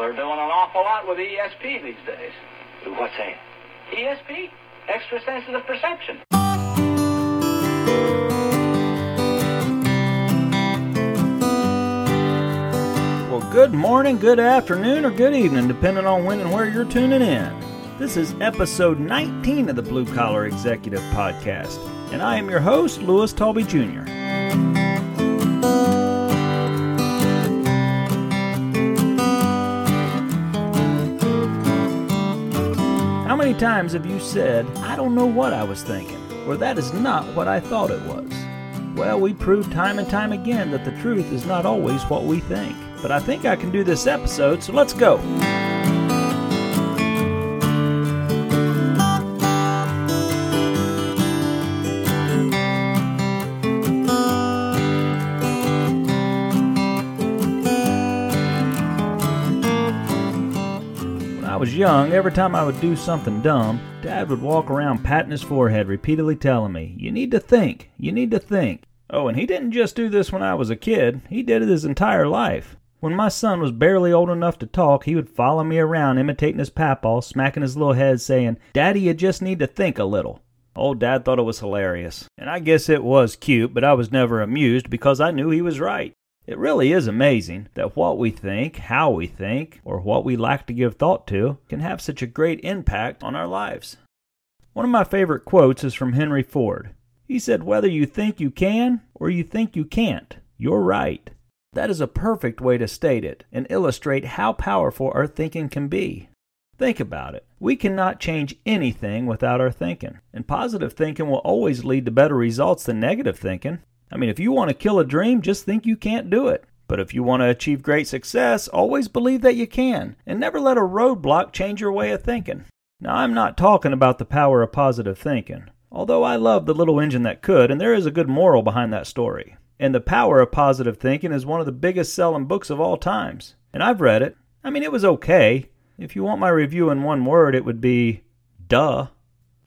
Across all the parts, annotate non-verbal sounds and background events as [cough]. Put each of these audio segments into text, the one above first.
they're doing an awful lot with ESP these days. What's that? ESP? Extra sensitive perception. Well, good morning, good afternoon, or good evening, depending on when and where you're tuning in. This is episode 19 of the Blue Collar Executive Podcast, and I am your host, Louis Talby Jr. times have you said, I don't know what I was thinking, or that is not what I thought it was? Well, we proved time and time again that the truth is not always what we think. But I think I can do this episode, so let's go. Was young, every time I would do something dumb, Dad would walk around patting his forehead, repeatedly telling me, You need to think, you need to think. Oh, and he didn't just do this when I was a kid, he did it his entire life. When my son was barely old enough to talk, he would follow me around imitating his papaw, smacking his little head, saying, Daddy, you just need to think a little. Old Dad thought it was hilarious, and I guess it was cute, but I was never amused because I knew he was right. It really is amazing that what we think, how we think, or what we lack to give thought to can have such a great impact on our lives. One of my favorite quotes is from Henry Ford. He said, Whether you think you can or you think you can't, you're right. That is a perfect way to state it and illustrate how powerful our thinking can be. Think about it. We cannot change anything without our thinking, and positive thinking will always lead to better results than negative thinking. I mean, if you want to kill a dream, just think you can't do it. But if you want to achieve great success, always believe that you can, and never let a roadblock change your way of thinking. Now, I'm not talking about the power of positive thinking, although I love the little engine that could, and there is a good moral behind that story. And The Power of Positive Thinking is one of the biggest selling books of all times. And I've read it. I mean, it was okay. If you want my review in one word, it would be duh.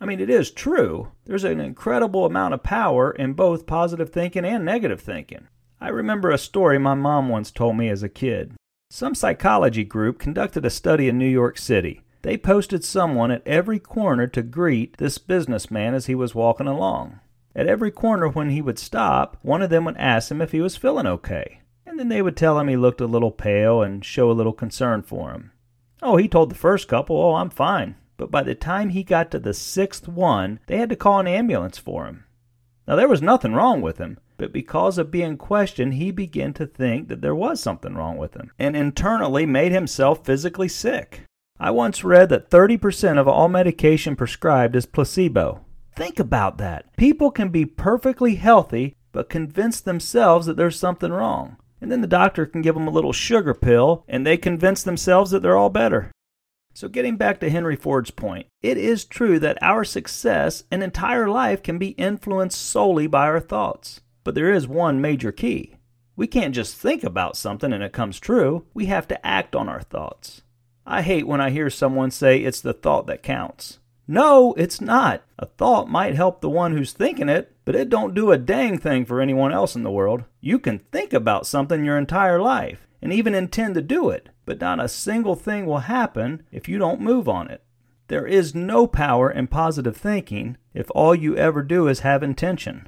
I mean, it is true. There's an incredible amount of power in both positive thinking and negative thinking. I remember a story my mom once told me as a kid. Some psychology group conducted a study in New York City. They posted someone at every corner to greet this businessman as he was walking along. At every corner when he would stop, one of them would ask him if he was feeling okay. And then they would tell him he looked a little pale and show a little concern for him. Oh, he told the first couple, Oh, I'm fine. But by the time he got to the sixth one, they had to call an ambulance for him. Now, there was nothing wrong with him, but because of being questioned, he began to think that there was something wrong with him and internally made himself physically sick. I once read that 30% of all medication prescribed is placebo. Think about that. People can be perfectly healthy, but convince themselves that there's something wrong. And then the doctor can give them a little sugar pill, and they convince themselves that they're all better. So, getting back to Henry Ford's point, it is true that our success and entire life can be influenced solely by our thoughts. But there is one major key. We can't just think about something and it comes true, we have to act on our thoughts. I hate when I hear someone say it's the thought that counts. No, it's not. A thought might help the one who's thinking it, but it don't do a dang thing for anyone else in the world. You can think about something your entire life and even intend to do it, but not a single thing will happen if you don't move on it. There is no power in positive thinking if all you ever do is have intention.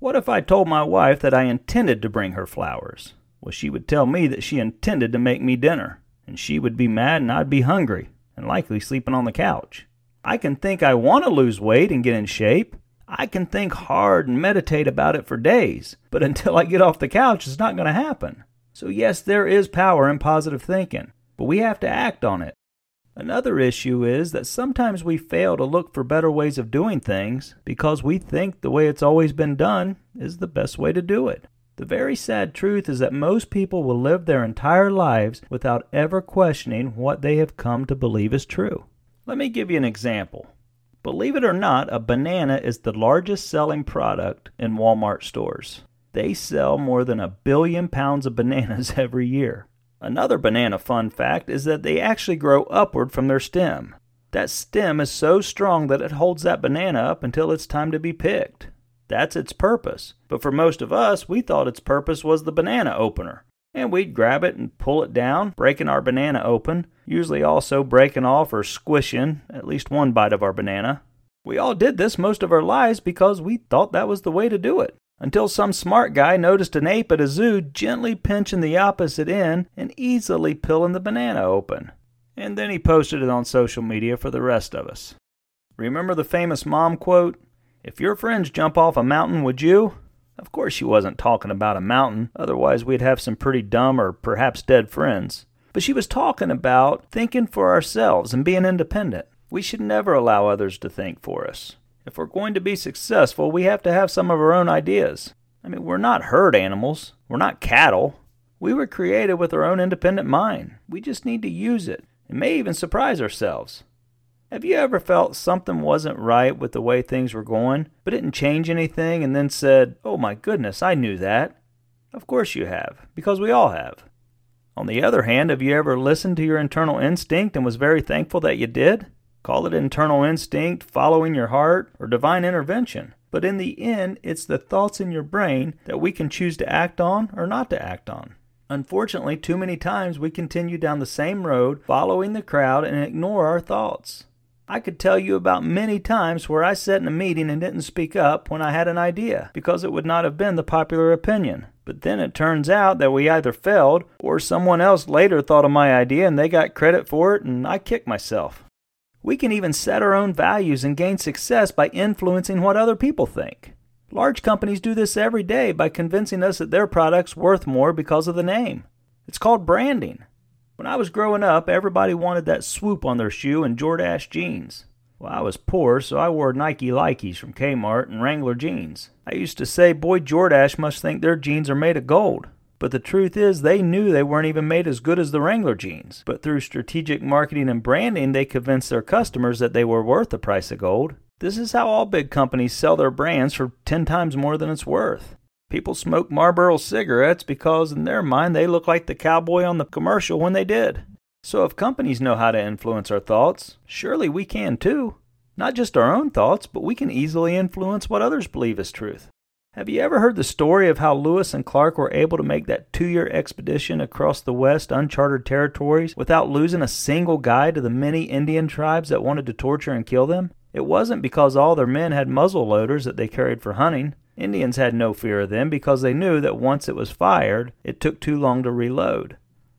What if I told my wife that I intended to bring her flowers? Well, she would tell me that she intended to make me dinner, and she would be mad and I'd be hungry and likely sleeping on the couch. I can think I want to lose weight and get in shape. I can think hard and meditate about it for days, but [laughs] until I get off the couch, it's not going to happen. So, yes, there is power in positive thinking, but we have to act on it. Another issue is that sometimes we fail to look for better ways of doing things because we think the way it's always been done is the best way to do it. The very sad truth is that most people will live their entire lives without ever questioning what they have come to believe is true. Let me give you an example. Believe it or not, a banana is the largest selling product in Walmart stores. They sell more than a billion pounds of bananas [laughs] every year. Another banana fun fact is that they actually grow upward from their stem. That stem is so strong that it holds that banana up until it's time to be picked. That's its purpose. But for most of us, we thought its purpose was the banana opener. and we'd grab it and pull it down, breaking our banana open, usually also breaking off or squishing at least one bite of our banana. We all did this most of our lives because we thought that was the way to do it. Until some smart guy noticed an ape at a zoo gently pinching the opposite end and easily peeling the banana open. And then he posted it on social media for the rest of us. Remember the famous mom quote? If your friends jump off a mountain, would you? Of course, she wasn't talking about a mountain, otherwise, we'd have some pretty dumb or perhaps dead friends. But she was talking about thinking for ourselves and being independent. We should never allow others to think for us. If we're going to be successful, we have to have some of our own ideas. I mean, we're not herd animals, we're not cattle. We were created with our own independent mind. We just need to use it and may even surprise ourselves. Have you ever felt something wasn't right with the way things were going, but didn't change anything and then said, Oh my goodness, I knew that? Of course you have, because we all have. On the other hand, have you ever listened to your internal instinct and was very thankful that you did? Call it internal instinct, following your heart, or divine intervention. But in the end, it's the thoughts in your brain that we can choose to act on or not to act on. Unfortunately, too many times we continue down the same road, following the crowd, and ignore our thoughts. I could tell you about many times where I sat in a meeting and didn't speak up when I had an idea because it would not have been the popular opinion. But then it turns out that we either failed or someone else later thought of my idea and they got credit for it and I kicked myself. We can even set our own values and gain success by influencing what other people think. Large companies do this every day by convincing us that their product's worth more because of the name. It's called branding. When I was growing up, everybody wanted that swoop on their shoe and Jordache jeans. Well, I was poor, so I wore Nike Likes from Kmart and Wrangler jeans. I used to say, boy, Jordache must think their jeans are made of gold. But the truth is, they knew they weren't even made as good as the Wrangler jeans. But through strategic marketing and branding, they convinced their customers that they were worth the price of gold. This is how all big companies sell their brands for 10 times more than it's worth. People smoke Marlboro cigarettes because, in their mind, they look like the cowboy on the commercial when they did. So, if companies know how to influence our thoughts, surely we can too. Not just our own thoughts, but we can easily influence what others believe is truth. Have you ever heard the story of how Lewis and Clark were able to make that two year expedition across the West uncharted territories without losing a single guy to the many Indian tribes that wanted to torture and kill them? It wasn't because all their men had muzzle loaders that they carried for hunting. Indians had no fear of them because they knew that once it was fired, it took too long to reload.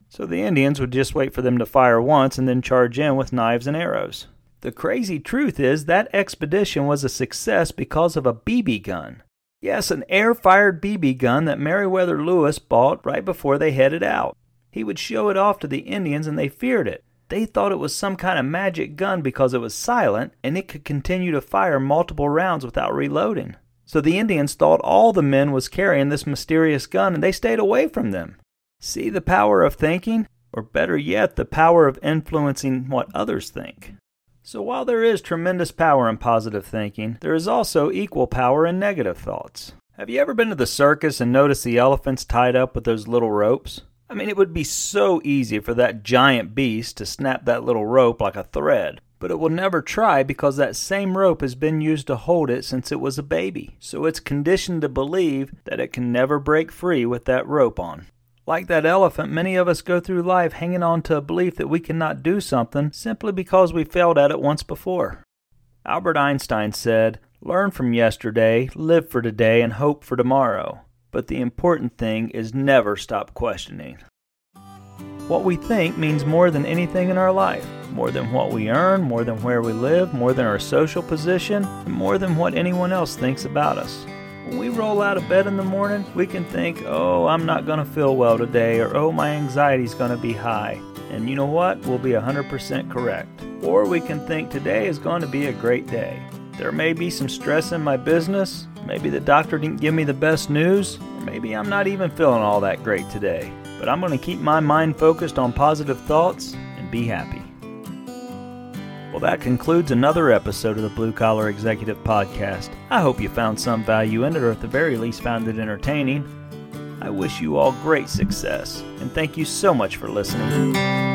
So the Indians would just wait for them to fire once and then charge in with knives and arrows. The crazy truth is that expedition was a success because of a BB gun. Yes, an air fired BB gun that Meriwether Lewis bought right before they headed out. He would show it off to the Indians and they feared it. They thought it was some kind of magic gun because it was silent and it could continue to fire multiple rounds without reloading. So the Indians thought all the men was carrying this mysterious gun and they stayed away from them. See the power of thinking? Or better yet, the power of influencing what others think. So while there is tremendous power in positive thinking, there is also equal power in negative thoughts. Have you ever been to the circus and noticed the elephants tied up with those little ropes? I mean, it would be so easy for that giant beast to snap that little rope like a thread but it will never try because that same rope has been used to hold it since it was a baby. So it's conditioned to believe that it can never break free with that rope on. Like that elephant, many of us go through life hanging on to a belief that we cannot do something simply because we failed at it once before. Albert Einstein said, Learn from yesterday, live for today, and hope for tomorrow. But the important thing is never stop questioning. What we think means more than anything in our life, more than what we earn, more than where we live, more than our social position, and more than what anyone else thinks about us. When we roll out of bed in the morning, we can think, oh, I'm not going to feel well today, or oh, my anxiety's going to be high. And you know what? We'll be 100% correct. Or we can think today is going to be a great day. There may be some stress in my business, maybe the doctor didn't give me the best news, maybe I'm not even feeling all that great today but I'm going to keep my mind focused on positive thoughts and be happy. Well, that concludes another episode of the Blue Collar Executive Podcast. I hope you found some value in it, or at the very least found it entertaining. I wish you all great success, and thank you so much for listening.